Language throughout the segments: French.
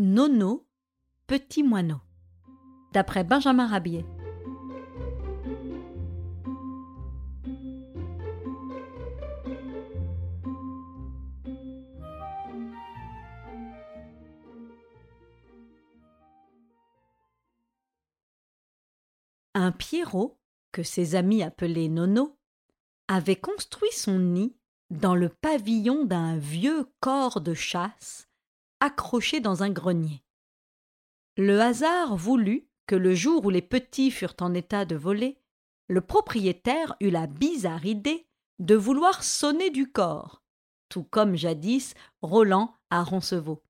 Nono, petit moineau. D'après Benjamin Rabier. Un Pierrot, que ses amis appelaient Nono, avait construit son nid dans le pavillon d'un vieux corps de chasse accroché dans un grenier. Le hasard voulut que le jour où les petits furent en état de voler, le propriétaire eut la bizarre idée de vouloir sonner du corps, tout comme jadis Roland à Roncevaux,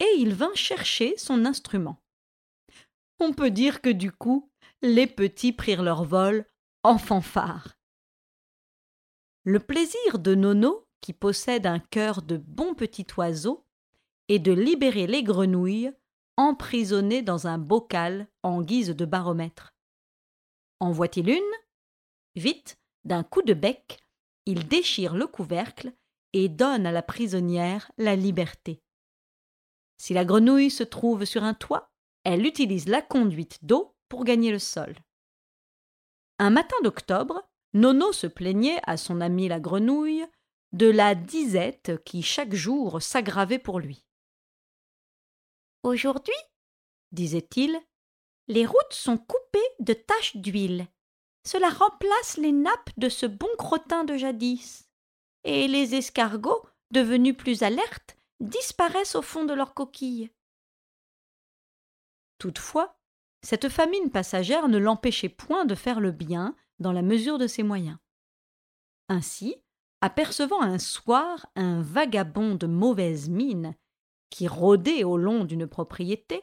et il vint chercher son instrument. On peut dire que du coup, les petits prirent leur vol en fanfare. Le plaisir de Nono, qui possède un cœur de bon petit oiseau, est de libérer les grenouilles emprisonnées dans un bocal en guise de baromètre. En voit-il une? Vite, d'un coup de bec, il déchire le couvercle et donne à la prisonnière la liberté. Si la grenouille se trouve sur un toit, elle utilise la conduite d'eau pour gagner le sol. Un matin d'octobre, Nono se plaignait à son ami la grenouille de la disette qui chaque jour s'aggravait pour lui. Aujourd'hui, disait-il, les routes sont coupées de taches d'huile. Cela remplace les nappes de ce bon crottin de jadis. Et les escargots, devenus plus alertes, disparaissent au fond de leurs coquilles. Toutefois, cette famine passagère ne l'empêchait point de faire le bien dans la mesure de ses moyens. Ainsi, apercevant un soir un vagabond de mauvaise mine qui rôdait au long d'une propriété,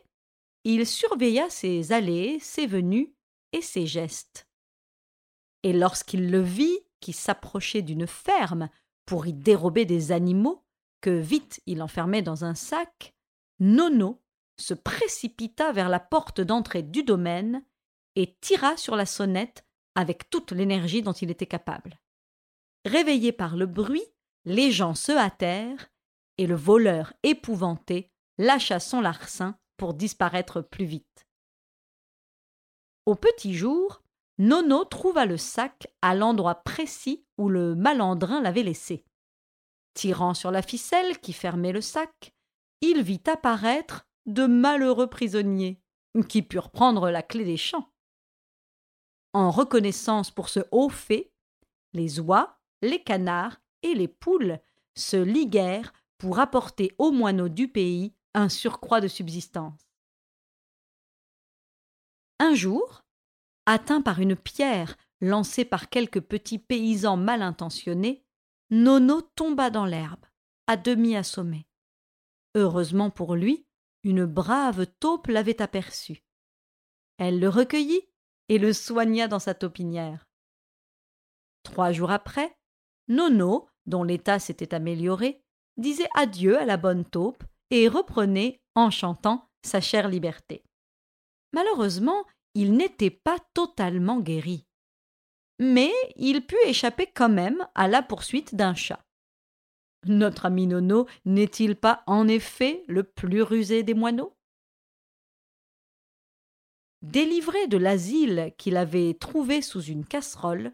il surveilla ses allées, ses venues et ses gestes. Et lorsqu'il le vit qui s'approchait d'une ferme pour y dérober des animaux, que vite il enfermait dans un sac, Nono se précipita vers la porte d'entrée du domaine et tira sur la sonnette avec toute l'énergie dont il était capable. Réveillés par le bruit, les gens se hâtèrent, et le voleur épouvanté lâcha son larcin pour disparaître plus vite. Au petit jour, Nono trouva le sac à l'endroit précis où le malandrin l'avait laissé. Tirant sur la ficelle qui fermait le sac, il vit apparaître de malheureux prisonniers qui purent prendre la clé des champs. En reconnaissance pour ce haut fait, les oies, les canards et les poules se liguèrent pour apporter aux moineaux du pays un surcroît de subsistance. Un jour, atteint par une pierre lancée par quelques petits paysans mal intentionnés, Nono tomba dans l'herbe, à demi assommé. Heureusement pour lui, une brave taupe l'avait aperçu. Elle le recueillit et le soigna dans sa taupinière. Trois jours après, Nono, dont l'état s'était amélioré, disait adieu à la bonne taupe et reprenait, en chantant, sa chère liberté. Malheureusement, il n'était pas totalement guéri. Mais il put échapper quand même à la poursuite d'un chat. Notre ami Nono n'est-il pas en effet le plus rusé des moineaux? Délivré de l'asile qu'il avait trouvé sous une casserole,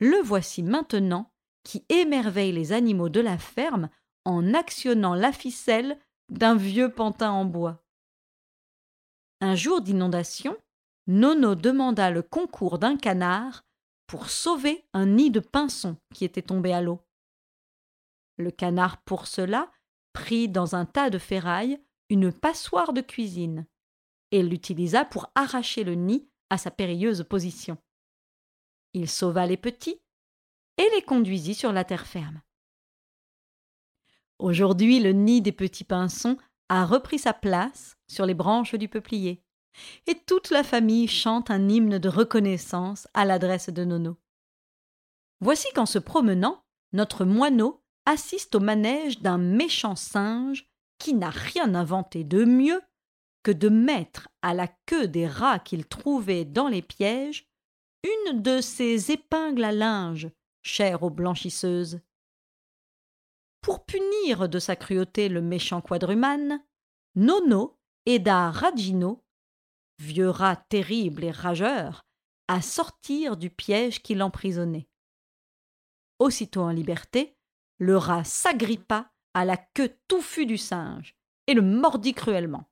le voici maintenant qui émerveille les animaux de la ferme en actionnant la ficelle d'un vieux pantin en bois. Un jour d'inondation, Nono demanda le concours d'un canard pour sauver un nid de pinsons qui était tombé à l'eau. Le canard, pour cela, prit dans un tas de ferrailles une passoire de cuisine et l'utilisa pour arracher le nid à sa périlleuse position. Il sauva les petits et les conduisit sur la terre ferme. Aujourd'hui, le nid des petits pinsons a repris sa place sur les branches du peuplier, et toute la famille chante un hymne de reconnaissance à l'adresse de Nono. Voici qu'en se promenant, notre moineau assiste au manège d'un méchant singe qui n'a rien inventé de mieux que de mettre à la queue des rats qu'il trouvait dans les pièges une de ces épingles à linge chères aux blanchisseuses. Pour punir de sa cruauté le méchant quadrumane, Nono aida Ragino, vieux rat terrible et rageur, à sortir du piège qui l'emprisonnait. Aussitôt en liberté, le rat s'agrippa à la queue touffue du singe et le mordit cruellement.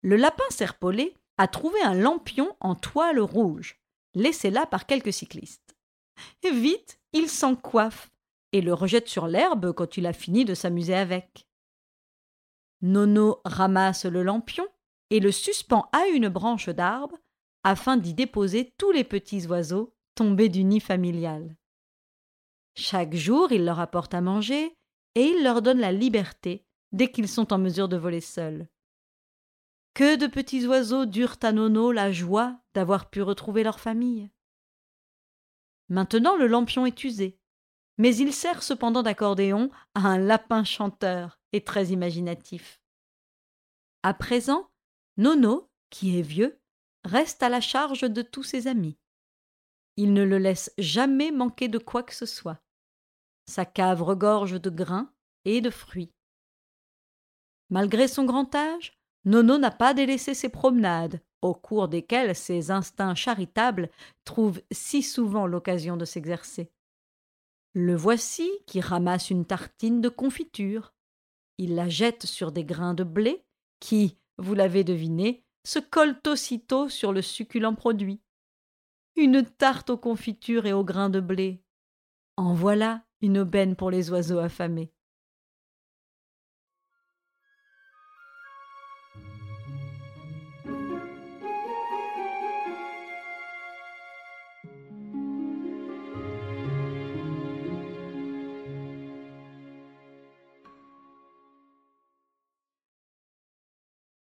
Le lapin serpolé a trouvé un lampion en toile rouge, laissé là par quelques cyclistes. Vite, il s'en coiffe et le rejette sur l'herbe quand il a fini de s'amuser avec. Nono ramasse le lampion et le suspend à une branche d'arbre afin d'y déposer tous les petits oiseaux tombés du nid familial. Chaque jour, il leur apporte à manger et il leur donne la liberté dès qu'ils sont en mesure de voler seuls. Que de petits oiseaux durent à Nono la joie d'avoir pu retrouver leur famille. Maintenant le lampion est usé, mais il sert cependant d'accordéon à un lapin chanteur et très imaginatif. À présent, Nono, qui est vieux, reste à la charge de tous ses amis. Il ne le laisse jamais manquer de quoi que ce soit. Sa cave regorge de grains et de fruits. Malgré son grand âge, Nono n'a pas délaissé ses promenades, au cours desquelles ses instincts charitables trouvent si souvent l'occasion de s'exercer. Le voici qui ramasse une tartine de confiture. Il la jette sur des grains de blé qui, vous l'avez deviné, se collent aussitôt sur le succulent produit. Une tarte aux confitures et aux grains de blé. En voilà une aubaine pour les oiseaux affamés.